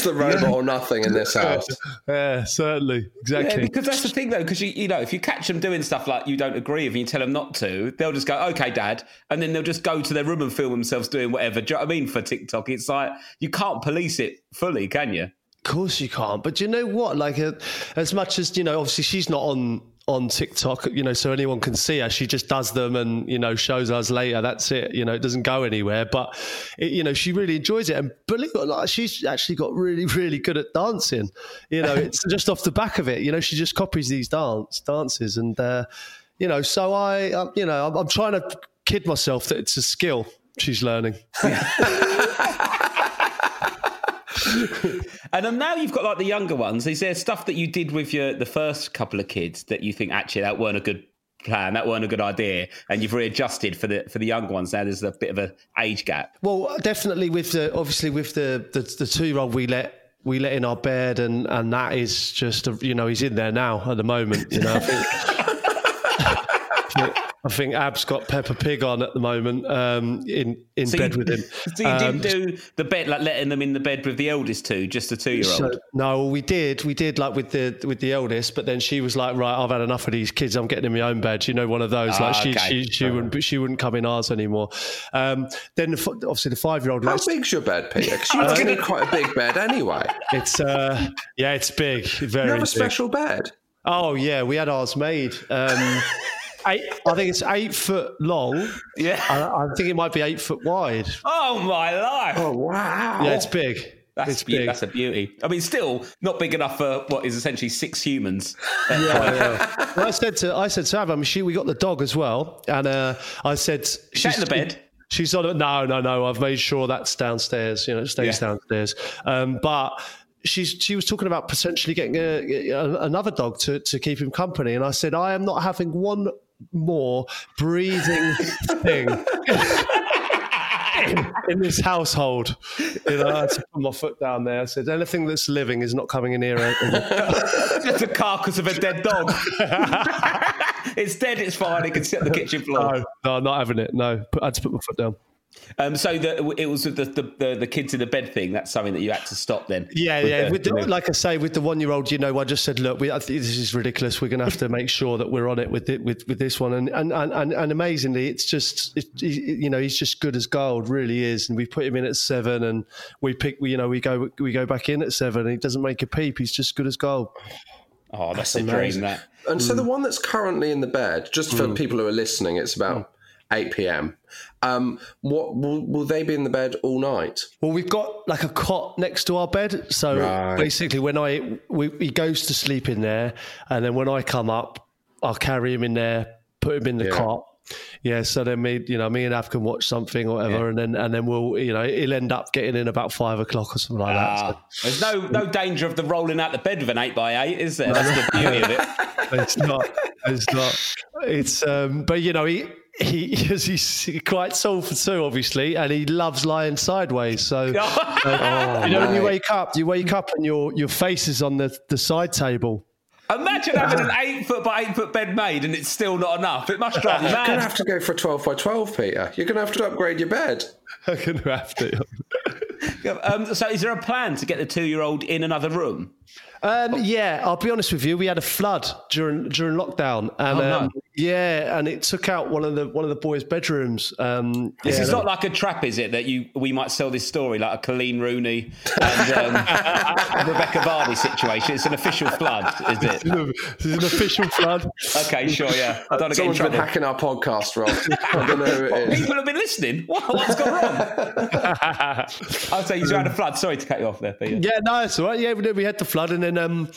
It's the robot or nothing in this house. yeah, certainly. Yeah, Exactly. because that's the thing though. Because you, you know, if you catch them doing stuff like you don't agree with and you tell them not to, they'll just go, "Okay, Dad," and then they'll just go to their room and film themselves doing whatever. Do you know what I mean? For TikTok, it's like you can't police it fully, can you? Of course you can't. But you know what? Like, uh, as much as you know, obviously she's not on on TikTok, you know, so anyone can see her. She just does them and you know shows us later. That's it. You know, it doesn't go anywhere. But it, you know, she really enjoys it. And believe it or not, she's actually got really, really good at dancing. You know, it's just off the back of it. You know, she just copies these dance dances, and uh, you know, so I, uh, you know, I'm, I'm trying to kid myself that it's a skill she's learning. And then now you've got like the younger ones. Is there stuff that you did with your the first couple of kids that you think actually that weren't a good plan, that weren't a good idea, and you've readjusted for the for the younger ones? Now there's a bit of a age gap. Well, definitely with the obviously with the the, the two year old we let we let in our bed and and that is just a, you know he's in there now at the moment. You know, I think. I think- I think Ab's got Peppa Pig on at the moment um, in in So bed you, with him. So you Um, didn't do the bed like letting them in the bed with the eldest two, just the two year So, old. no, we did. We did like with the with the eldest, but then she was like, "Right, I've had enough of these kids. I'm getting in my own bed." You know, one of those. Ah, like she okay. she she wouldn't she wouldn't come in ours anymore. Um, then the, obviously the five year old. How big's your bed, Peter? 'Cause you live in quite a big bed anyway. It's uh, yeah, it's big. Very You have a big. special bed. Oh yeah, we had ours made. Eight, I think it's eight foot long. Yeah. I, I think it might be eight foot wide. Oh my life! Oh wow! Yeah, it's big. That's, it's be- big. that's a beauty. I mean, still not big enough for what is essentially six humans. yeah, yeah. Well, I said to I said to Ab, I mean, she we got the dog as well, and uh, I said Shat in the bed? She's on. a- No, no, no. I've made sure that's downstairs. You know, it stays Yeah. downstairs. Um, but. She's, she was talking about potentially getting a, a, another dog to, to keep him company. And I said, I am not having one more breathing thing in this household. You know, I had to put my foot down there. I said, anything that's living is not coming in here. Eh? Just a carcass of a dead dog. it's dead. It's fine. It can sit on the kitchen floor. No, no, not having it. No, I had to put my foot down. Um, so the, it was with the, the, the, the kids in the bed thing. That's something that you had to stop then. Yeah, With yeah. the- With the, like I say, with the one-year-old, you know, I just said, look, we, I think this is ridiculous. We're going to have to make sure that we're on it with it, with with this one. And and and, and, and amazingly, it's just, it, you know, he's just good as gold, really is. And we put him in at seven, and we pick, you know, we go we go back in at seven. And he doesn't make a peep. He's just good as gold. oh, that's, That's a dream. amazing. That And Mm. so the one that's currently in the bed, just for people who are listening, it's about Mm. 8 p.m. Um, what will, will they be in the bed all night? Well, we've got like a cot next to our bed, so Right. basically, when I we, he goes to sleep in there, and then when I come up, I'll carry him in there, put him in the Yeah. cot. Yeah, so then me, you know, me and Ab can watch something or whatever, and then and then we'll, you know, he'll end up getting in about five o'clock or something like that. So Ah, there's no no danger of the rolling out the bed with an eight by eight, is there? That's the beauty of it. it's not, it's not, it's, um, but you know, he. He he's quite tall for two, obviously, and he loves lying sideways. So, you know, when you wake up, you wake up and your your face is on the, the side table. Imagine having an eight foot by eight foot bed made and it's still not enough. It must drive you You're going to have to go for a 12 by 12, Peter. You're going to have to upgrade your bed. I'm gonna have to. Um, so, is there a plan to get the two year old in another room? Um, yeah, I'll be honest with you. We had a flood during during lockdown, and Oh, no. um, yeah, and it took out one of the one of the boys' bedrooms. Um, This yeah, is not like a trap, is it? That you we might sell this story like a Coleen Rooney and um, Rebekah Vardy situation. It's an official flood, is it? this is an official flood. Okay, sure, yeah. I don't want get Someone's been hacking our podcast, Rob. I don't know who it is. People have been listening. What, what's gone wrong? I'll say you had a flood. Sorry to cut you off there, Peter. Yeah, no, it's all right. Yeah, we, we had the flood, and then um,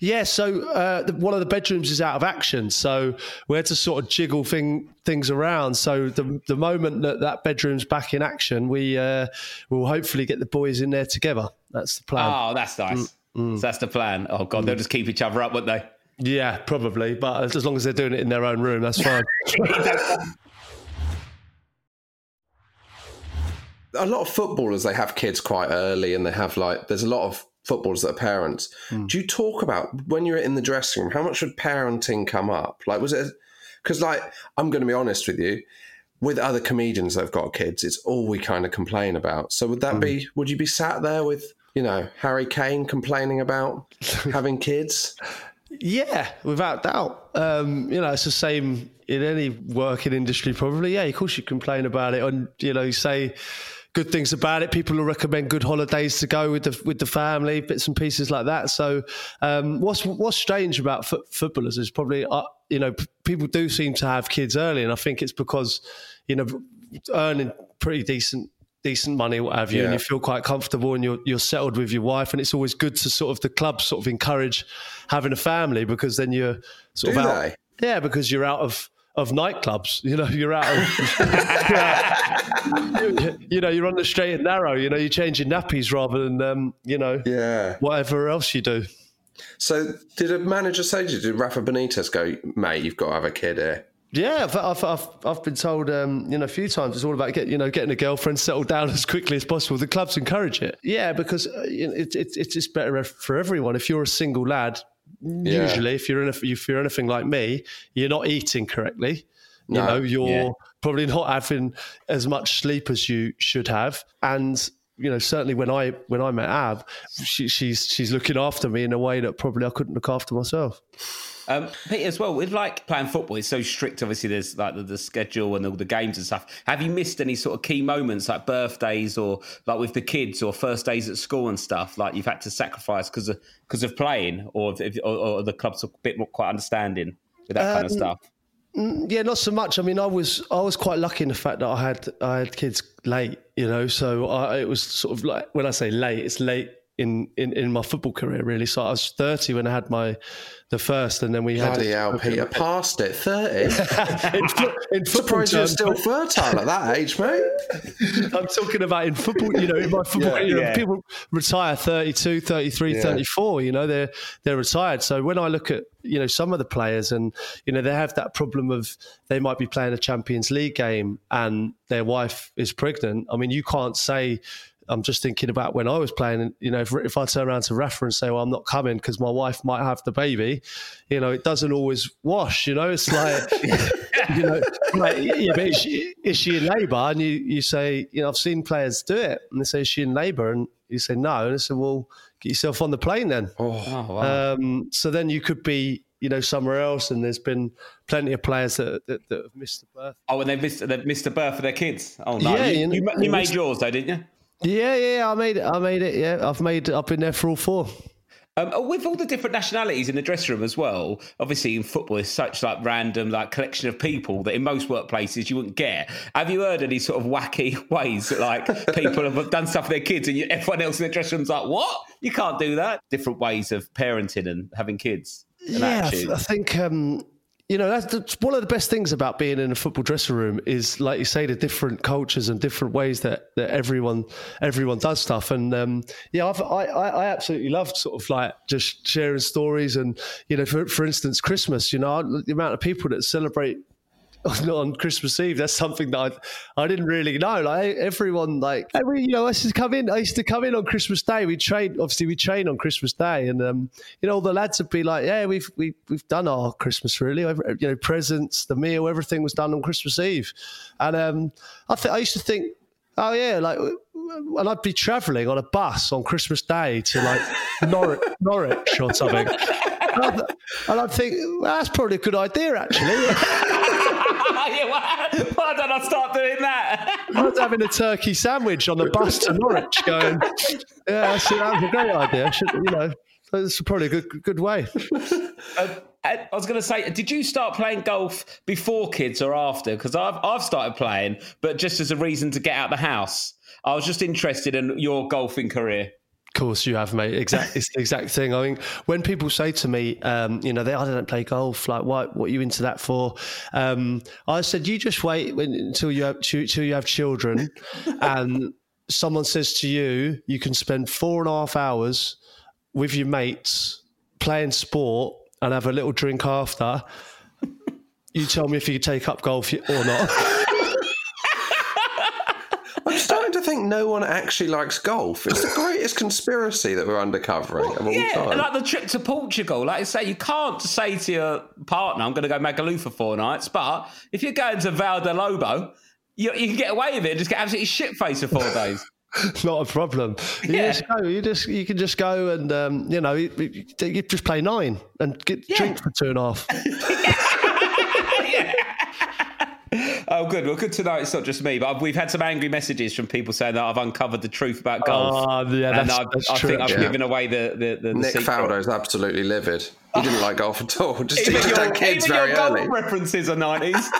yeah, so uh, the, one of the bedrooms is out of action, so we had to sort of jiggle thing things around. So the the moment that that bedroom's back in action, we uh, will hopefully get the boys in there together. That's the plan. Oh, that's nice. So that's the plan. Oh God, they'll just keep each other up, won't they? Yeah, probably, but as long as they're doing it in their own room, that's fine. a lot of footballers they have kids quite early and they have like there's a lot of footballers that are parents. Do you talk about when you're in the dressing room how much would parenting come up? Like was it because like i'm going to be honest with you with other comedians that have got kids it's all we kind of complain about. So would that be would you be sat there with you know harry kane complaining about having kids? Yeah, without doubt. Um, you know, it's the same in any working industry, probably. Yeah, of course you complain about it and you know say good things about it. People will recommend good holidays to go with the with the family, bits and pieces like that. So, um, what's what's strange about fo- footballers is probably uh, you know p- people do seem to have kids early, and I think it's because you know earning pretty decent decent money, what have you, and you feel quite comfortable and you're you're settled with your wife, and it's always good to sort of the club sort of encourage having a family because then you're sort Do of out, yeah, because you're out of of nightclubs, you know, you're out of, you're you, you know, you're on the straight and narrow, you know, you're changing nappies rather than, um, you know, yeah whatever else you do. so did a manager say to you did rafa benitez go mate you've got to have a kid here Yeah, I've, I've, I've, I've been told, um, you know, a few times it's all about get, you know, getting a girlfriend settled down as quickly as possible. The clubs encourage it. Yeah, because uh, you it, it, it's just better for everyone. If you're a single lad, usually, if you're in a, if you're anything like me, you're not eating correctly. You know, you're Yeah. probably not having as much sleep as you should have, and you know, certainly when I when I met Ab, she, she's she's looking after me in a way that probably I couldn't look after myself. Um, Peter, as well, with like playing football, it's so strict. Obviously, there's like the, the schedule and all the games and stuff. Have you missed any sort of key moments, like birthdays or like with the kids or first days at school and stuff? Like you've had to sacrifice because of because of playing, or, if, or, or the club's a bit more quite understanding with that kind of Um, stuff. Yeah, not so much. I mean, I was I was quite lucky in the fact that I had I had kids late, you know. So I, it was sort of like when I say late, it's late in, in, in my football career, really. So I was thirty when I had my the first, and then we had bloody hell peter past it 30 in, fo- in football surprised you're still fertile at that age mate I'm talking about in football, you know, in my football, Yeah. you know, Yeah. people retire 32, 33, Yeah. 34, you know, they're, they're retired. So when I look at, you know, some of the players and, you know, they have that problem of they might be playing a Champions League game and their wife is pregnant. I mean, you can't say, I'm just thinking about when I was playing, and, you know, if, if I turn around to Rafa and say, well, I'm not coming because my wife might have the baby, you know, it doesn't always wash, you know, it's like, you know, Right, yeah, but is she, is she in labour? And you, you say, you know, I've seen players do it, and they say, is she in labour? And you say no, and I said, well, get yourself on the plane then. Oh, wow. Um, so then you could be, you know, somewhere else, and there's been plenty of players that, that, that have missed the birth. oh, and they missed they missed the birth of their kids. Oh no, Yeah, you, you you, you made yours though, didn't you? Yeah, yeah, I made it. I made it. Yeah, I've made. I've been there for all four. Um, oh, with all the different nationalities in the dressing room as well, obviously in football, it's such like random like collection of people that in most workplaces you wouldn't get. Have you heard any sort of wacky ways that like people have done stuff with their kids and you, everyone else in the dressing room's like, "What? You can't do that." Different ways of parenting and having kids. and Yeah, I, th- I think um, you know that's, one of the best things about being in a football dressing room is, like you say, the different cultures and different ways that, that everyone everyone does stuff. And um, yeah, I've, I I I absolutely love sort of like just sharing stories and you know, for for instance, Christmas. You know, the amount of people that celebrate. On- On Christmas Eve, that's something that I, I didn't really know. Like everyone, like every, you know, I used to come in. I used to come in on Christmas Day. We train, obviously, we train on Christmas Day, and um, you know, all the lads would be like, "Yeah, we've we, we've done our Christmas really. Every- You know, presents, the meal, everything was done on Christmas Eve." And um, I think I used to think, "Oh yeah," like, and I'd be travelling on a bus on Christmas Day to like Norwich, Norwich or something. And I'd, and I'd think well, that's probably a good idea, actually. yeah, why, why don't I start doing that? I was having a turkey sandwich on the bus to Norwich, going, "Yeah, that's, that was a great idea. Should, you know, that's probably a good good way." Um, I was going to say, did you start playing golf before kids or after? Because I've I've started playing, but just as a reason to get out the house. I was just interested in your golfing career. Of course, you have, mate. Exactly, it's the exact thing. I mean, when people say to me, um, you know, they I don't play golf. Like, what? What are you into that for? Um, I said, you just wait until you have until you have children, and someone says to you, you can spend four and a half hours with your mates playing sport and have a little drink after. You tell me if you take up golf or not. I'm starting to think no one actually likes golf. It's the greatest conspiracy that we're undercovering of all Yeah, time. and like the trip to Portugal, like I say, you can't say to your partner, "I'm going to go Magaluf for four nights." But if you're going to Vale do Lobo, you, you can get away with it and just get absolutely shit faced for four days. not a problem. You Yeah. just go. You just you can just go and um, you know you, you you just play nine and get drink for two and a half. Oh, good. Well, good to know it's not just me, but we've had some angry messages from people saying that I've uncovered the truth about ah, golf. Oh, yeah, and that's- I've, that's I true, think I've actually. given away the the, the, the Nick secret. Faldo's absolutely livid. He didn't like golf at all. Just he Even just your, had kids even very your golf early. references are nineties.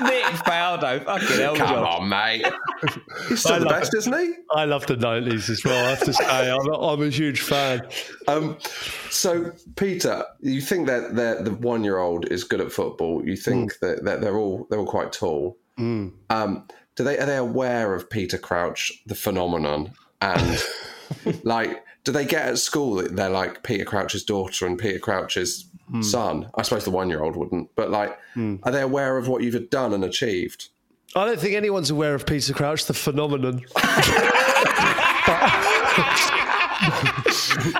Nick Faldo, fucking hell, Come John. on, mate. He's still I the best, it. isn't he? I love the nineties as well. I have to say, I'm, I'm a huge fan. Um, so, Peter, you think that that the one-year-old is good at football? You think that, that they're all they're all quite tall? Um, do they are they aware of Peter Crouch, the phenomenon, and like do they get at school that they're like Peter Crouch's daughter and Peter Crouch's hmm. son? I suppose the one-year-old wouldn't, but like, hmm. are they aware of what you've done and achieved? I don't think anyone's aware of Peter Crouch, the phenomenon.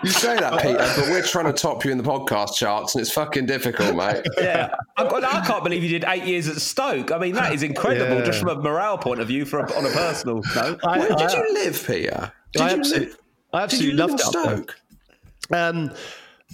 You say that, Peter, but we're trying to top you in the podcast charts, and it's fucking difficult, mate. Yeah, I, I can't believe you did eight years at Stoke. I mean, that is incredible, Yeah. just from a morale point of view, for a, on a personal note. I, Where did I- you live, Peter? Did I you absolutely, live? I absolutely loved it. Stoke? Um,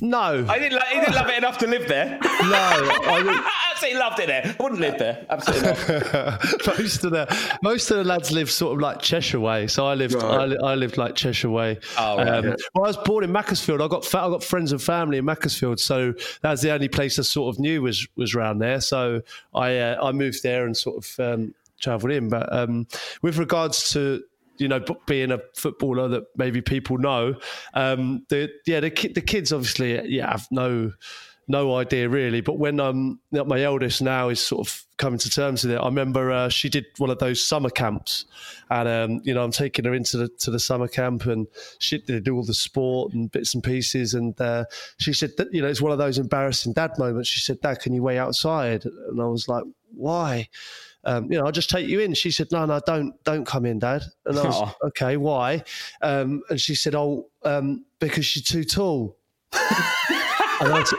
no, I didn't. He didn't love it enough to live there. no. I, absolutely loved it there. I wouldn't live there. Absolutely not. most of the most of the lads live sort of like Cheshire way. So I lived Right. I, I lived like Cheshire way. Oh, right. um, well, I was born in Macclesfield. I got fa- I got friends and family in Macclesfield, so that was the only place I sort of knew was was around there. So I uh, I moved there and sort of um, travelled in. But um, with regards to you know, being a footballer that maybe people know, um, the yeah, the ki- the kids obviously yeah have no no idea really. But when um my eldest now is sort of coming to terms with it, I remember uh, she did one of those summer camps, and um, you know I'm taking her into the to the summer camp, and she did do all the sport and bits and pieces, and uh, she said that you know it's one of those embarrassing dad moments. She said, "Dad, can you wait outside?" And I was like, "Why?" Um, you know, I'll just take you in. She said, no, no, don't, don't come in, Dad. And I was, Aw. okay, why? Um, and she said, oh, um, because you're too tall. and I, said-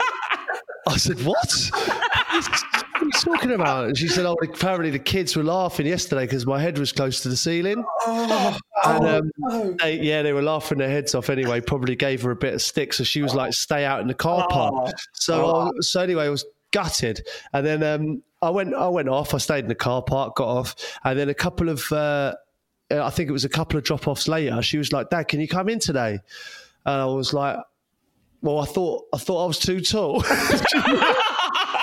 I said, what? you talking about? And she said, oh, apparently the kids were laughing yesterday because my head was close to the ceiling. Oh, And, oh, um, no. They, yeah, they were laughing their heads off anyway. Probably gave her a bit of stick, so she was like, "Stay out in the car park." So, I, so anyway, I was gutted, and then um, I went. I went off. I stayed in the car park, got off, and then a couple of, uh, I think it was a couple of drop offs later. She was like, "Dad, can you come in today?" And I was like, "Well, I thought I thought I was too tall."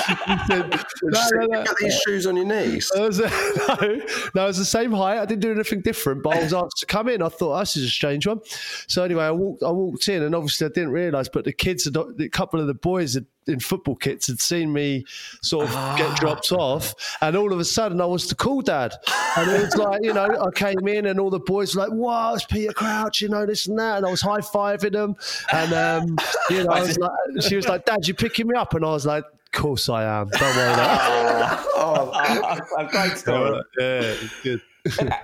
Say, no, no. Get these shoes on your knees. I was, no, no, I was the same height. I didn't do anything different, but I was asked to come in. I thought this is a strange one. So anyway, I walked. I walked in, and obviously I didn't realise, but the kids, had, a couple of the boys had, in football kits, had seen me sort of get dropped off, and all of a sudden I was the cool dad, and it was like you know I came in, and all the boys were like, "Wow, it's Peter Crouch," you know this and that, and I was high fiving them, and um, you know I was like, she was like, "Dad, you picking me up?" And I was like. Of course I am. Don't worry. About Oh, a great story. yeah, good.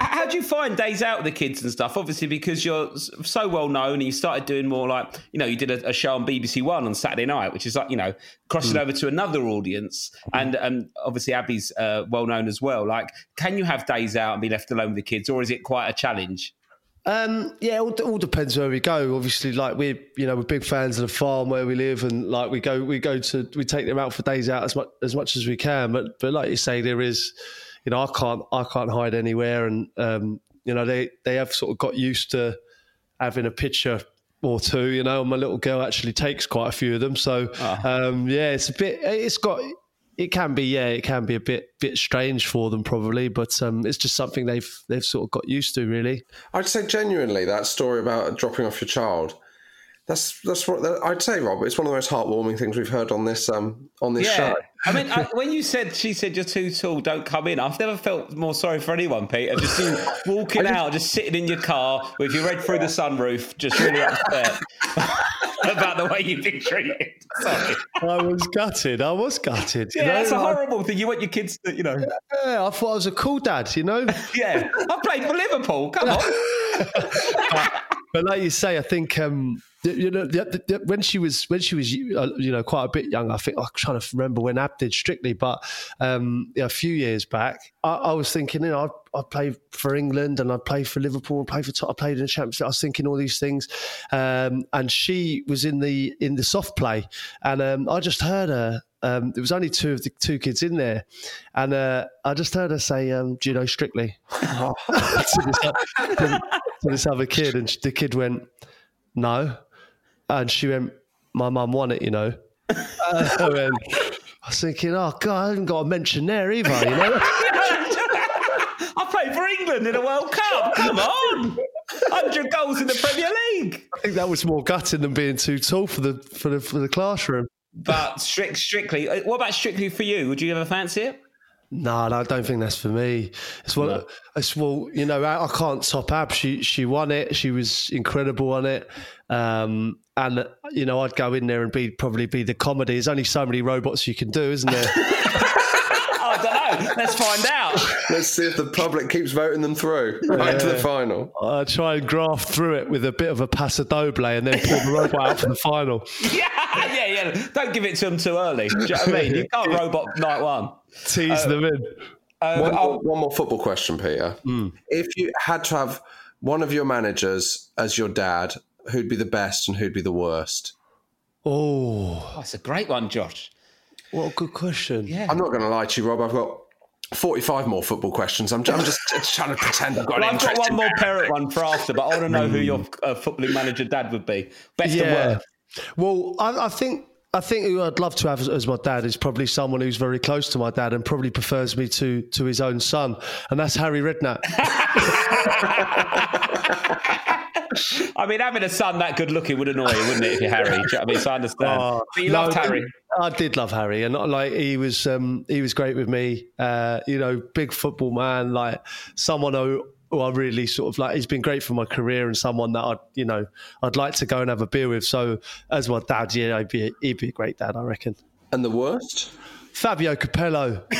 How do you find days out with the kids and stuff? Obviously, because you're so well known, and you started doing more like you know, you did a, a show on BBC One on Saturday night, which is like you know, crossing over to another audience. And um, obviously, Abbey's uh, well known as well. Like, can you have days out and be left alone with the kids, or is it quite a challenge? Um, yeah, it all, all depends where we go. Obviously, like we, you know, we're big fans of the farm where we live, and like we go, we go to, we take them out for days out as much as much as we can. But but like you say, there is, you know, I can't I can't hide anywhere, and um, you know, they they have sort of got used to having a picture or two. You know, my little girl actually takes quite a few of them. So um, yeah, it's a bit, it's got. It can be, yeah, it can be a bit bit strange for them probably, but um, it's just something they've they've sort of got used to, really. I'd say genuinely that story about dropping off your child. That's that's what I'd say, Rob. It's one of the most heartwarming things we've heard on this um on this Yeah, show. I mean, I, when you said she said you're too tall, don't come in. I've never felt more sorry for anyone, Peter. Just you walking out, just sitting in your car with your head through the sunroof, just really upset about the way you've been treated. Sorry. I was gutted. I was gutted. you Yeah, know? that's a horrible thing. You want your kids to, you know. yeah, I thought I was a cool dad, you know. Yeah, I played for Liverpool. Come on. but like you say, I think um, th- you know the, the, when she was when she was uh, you know quite a bit young. I think I'm trying to remember when Ab did Strictly, but um, yeah, a few years back, I, I was thinking, you know, I, I played for England and I played for Liverpool, and played for I played in the Champions. League. I was thinking all these things, um, and she was in the in the soft play, and um, I just heard her. Um, there was only two of the two kids in there, and uh, I just heard her say, um, "Do you know Strictly?" to, this, to, to this other kid, and the kid went, "No," and she went, "My mum won it," you know. I went- I was thinking, "Oh God, I haven't got a mention there either," you know. I played for England in a World Cup. Come on. 100 goals in the Premier League. I think that was more gutting than being too tall for the for the for the classroom. But strict, strictly, uh, what about strictly for you? Would you ever fancy it? No, no, I don't think that's for me. It's well, it's well, you know, I, I can't top Ab. She she won it. She was incredible on it. Um, and you know, I'd go in there and be probably be the comedy. There's only so many robots you can do, isn't there? I don't know. Let's find out. Let's see if the public keeps voting them through right to the final. I try and graft through it with a bit of a paso doble and then pull the robot out for the final. Yeah, yeah, yeah. Don't give it to them too early. Do you know what I mean? You can't robot night one. Tease them in. Um, One, more, one more football question, Peter. If you had to have one of your managers as your dad, who'd be the best and who'd be the worst? Oh, that's a great one, Josh. what a good question. Yeah. I'm not going to lie to you, Rob. I've got 45 more football questions. I'm, I'm just, just trying to pretend I've got Well, an I've got one more parrot one for after, but I want to know who your uh, footballing manager dad would be. Best and Yeah. worst. Well, I, I think I think who I'd love to have as, my dad is probably someone who's very close to my dad and probably prefers me to to his own son, and that's Harry Redknapp. I mean, having a son that good looking would annoy you, wouldn't it, if you're Harry? You know I mean? So I understand. Oh, but you no, loved Harry. I did love Harry, and like he was, um, he was great with me. Uh, you know, big football man, like someone who, who I really sort of like. He's been great for my career, and someone that I'd, you know, I'd like to go and have a beer with. So, as my dad, yeah, he'd be, he'd be a great dad, I reckon. And the worst? Fabio Capello.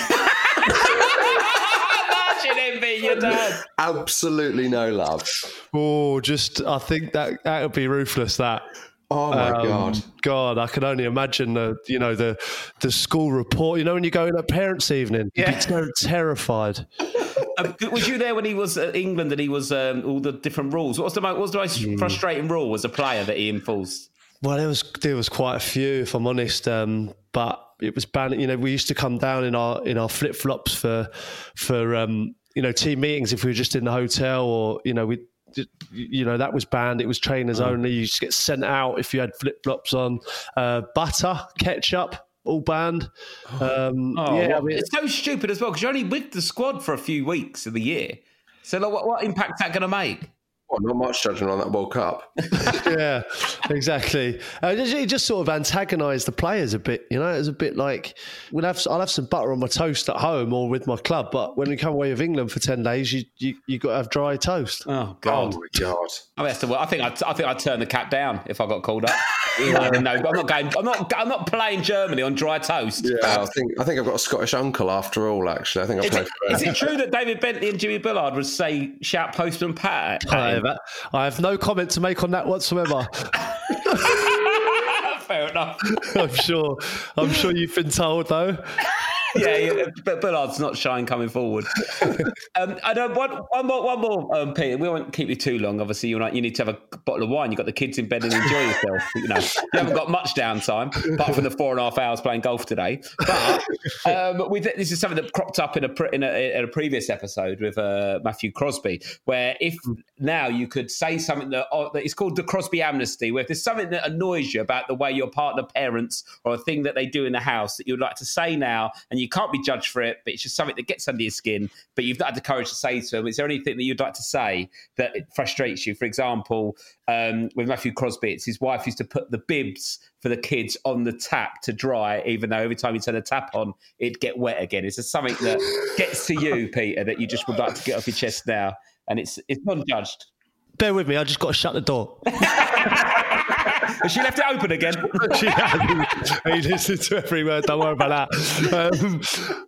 Imagine him being your dad. Absolutely no love. Oh, just I think that that would be ruthless. That Oh my Um, god. God, I can only imagine the you know the the school report. You know when you go in at parents' evening, you'd Yeah. be ter- terrified. Um, was you there when he was at England and he was um, all the different rules? What was the most, what was the most Hmm. frustrating rule as a player that he enforced? Well, there was there was quite a few, if I'm honest. Um, but it was banned. You know, we used to come down in our in our flip flops for for um, you know team meetings if we were just in the hotel or you know we. You know that was banned. It was trainers only. You just get sent out if you had flip flops on. Uh, butter, ketchup, all banned. Um, Oh, yeah, I mean, it's so stupid as well because you're only with the squad for a few weeks of the year. So, like, what, what impact's that going to make? Well, not much judgment on that World Cup. yeah, exactly. Uh, it just- it just sort of antagonised the players a bit. You know, it was a bit like we'll have I'll have some butter on my toast at home or with my club, but when we come away with England for ten days, you you you got to have dry toast. Oh Oh God! my god. I, mean, that's the, I think I'd, I think I'd turn the cap down if I got called up. no, I'm not going. I'm not. I'm not playing Germany on dry toast. Yeah, I think I think I've got a Scottish uncle after all. Actually, I think I'll Is play it, is it true that David Bentley and Jimmy Bullard would say shout Postman Pat? at I him? Uh, I have no comment to make on that whatsoever. Fair enough. I'm sure. I'm sure you've been told though. Yeah, yeah, but Bullard's not shy in coming forward. um, I don't. One, one more, one more, um, Peter. We won't keep you too long. Obviously, you you need to have a bottle of wine. You've got the kids in bed and enjoy yourself. You know, you haven't got much downtime apart from the four and a half hours playing golf today. But um, we, this is something that cropped up in a in a, in a previous episode with uh, Matthew Crosby, where if now you could say something that, uh, that is called the Crosby amnesty, where if there's something that annoys you about the way your partner parents or a thing that they do in the house that you'd like to say now, and you can't be judged for it, but it's just something that gets under your skin, but you've not had the courage to say to them. Is there anything that you'd like to say that it frustrates you? For example, um, with Matthew Crosby, it's his wife used to put the bibs for the kids on the tap to dry, even though every time you turn the tap on, it'd get wet again. Is there something that gets to you, Peter, that you just would like to get off your chest now? And it's it's non-judged. Bear with me. I just got to shut the door. Has she left it open again? she has. He listened to every word. Don't worry about that. Um,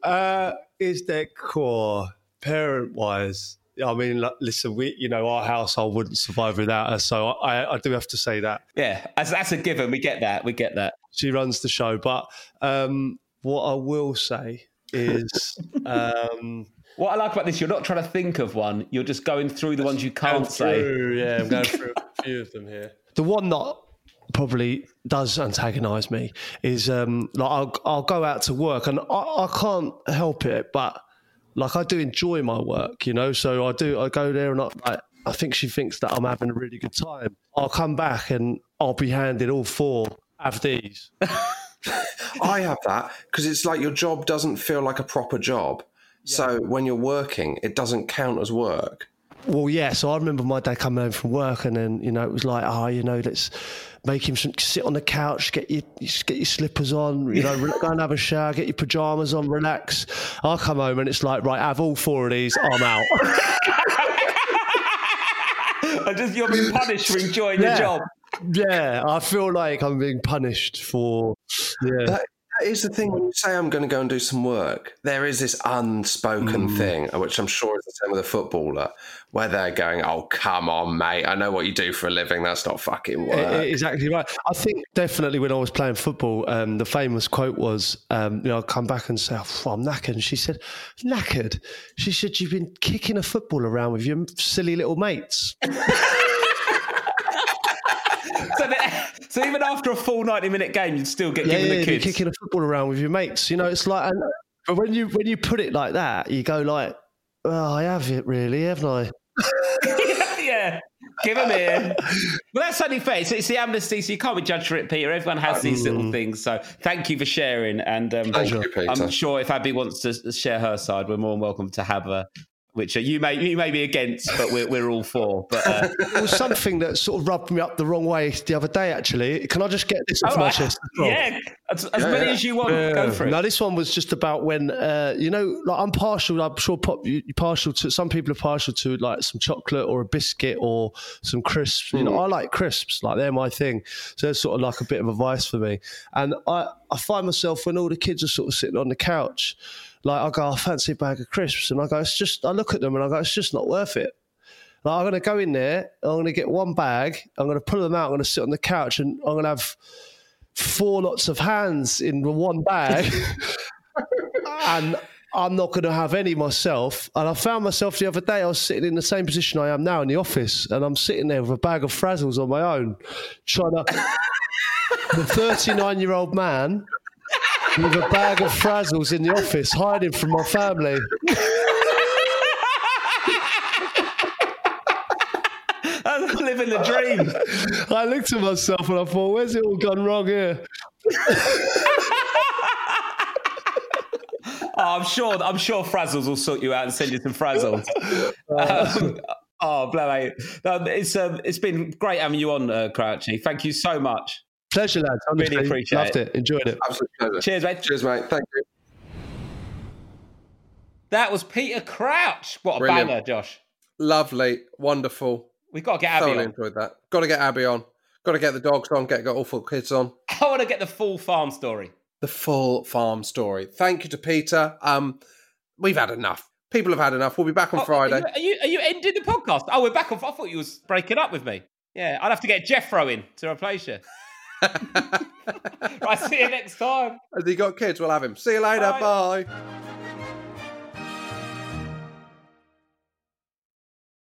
uh, is there core parent wise? I mean, listen, we, you know, our household wouldn't survive without her. So I, I do have to say that Yeah, that's, that's a given. We get that. We get that. she runs the show. But um, what I will say is, um, What I like about this, you're not trying to think of one. You're just going through the ones you can't going say. through- yeah, I'm going through a few of them here. The one that probably does antagonise me is um, like I'll, I'll go out to work and I, I can't help it, but like I do enjoy my work, you know. So I do. I go there and I, I, I think she thinks that I'm having a really good time. I'll come back and I'll be handed all four. Have these. I have that because it's like your job doesn't feel like a proper job. So when you're working, it doesn't count as work. Well, yeah. So I remember my dad coming home from work, and then you know it was like, oh, you know, let's make him some, sit on the couch, get your get your slippers on, you know, go and have a shower, get your pajamas on, relax. I come home and it's like, right, I have all four of these, I'm out. I just you're being punished for enjoying Yeah. your job. yeah, I feel like I'm being punished for. Yeah, That, that is the thing when you say I'm going to go and do some work. There is this unspoken thing, which I'm sure is the same with a footballer, where they're going, "Oh, come on, mate! I know what you do for a living. That's not fucking work." Exactly right. I think definitely when I was playing football, um, the famous quote was, um, you know, I'd come back and say, oh, I'm knackered. And she said, knackered? She said, you've been kicking a football around with your silly little mates. So, that, so even after a full ninety minute game, you'd still get yeah, given yeah, the you're kids. kicking a football around with your mates. You know, it's like, and, but when you when you put it like that, you go like, well, I have it really, haven't I? yeah, give them here. Well, that's only fair. It's, it's the amnesty, so you can't be judged for it, Peter. Everyone has these little things. So thank you for sharing. And um, Thank you, I'm sure if Abbey wants to share her side, we're more than welcome to have her. Which uh, you may you may be against, but we're, we're all for. But uh, It was something that sort of rubbed me up the wrong way the other day. Actually, can I just get this off all my chest? well? yeah, as, as Yeah, many yeah. as you want. Go for it. No, this one was just about when uh, you know, like I'm partial. I'm sure pop, you- you're partial to. Some people are partial to like some chocolate or a biscuit or some crisps. You know, I like crisps. Like they're my thing. So it's sort of like a bit of a vice for me. And I, I find myself when all the kids are sort of sitting on the couch, like I go, I fancy a bag of crisps, and I go, it's just. I look at them and I go, it's just not worth it. Like, I'm going to go in there. I'm going to get one bag. I'm going to pull them out. I'm going to sit on the couch, and I'm going to have four lots of hands in one bag, and I'm not going to have any myself. And I found myself the other day. I was sitting in the same position I am now in the office, and I'm sitting there with a bag of frazzles on my own, trying to. the 39 year old man with a bag of frazzles in the office, hiding from my family. I'm living the dream. I looked at myself and I thought, where's it all gone wrong here? Oh, I'm sure. I'm sure Frazzles will sort you out and send you some Frazzles. Um, oh, bloody! No, it's um, it's been great having you on, uh, Crouchy. Thank you so much. Pleasure, lads. Honestly, Really appreciate Loved it. it. Enjoyed it. Absolute pleasure. Cheers, mate. Cheers, mate. Thank you. That was Peter Crouch. What a Brilliant. banger, Josh. Lovely, wonderful. We've got to get Abbey Thoroughly on. enjoyed that. Got to get Abbey on. Got to get the dogs on. Get got awful kids on. I want to get the full farm story. The full farm story. Thank you to Peter. Um, we've had enough. People have had enough. We'll be back on Oh, Friday. Are you, are you ending the podcast? Oh, we're back on. I thought you was breaking up with me. Yeah, I'd have to get Jeffro in to replace you. right, see you next time. Has he got kids? We'll have him. See you later. Bye. Bye.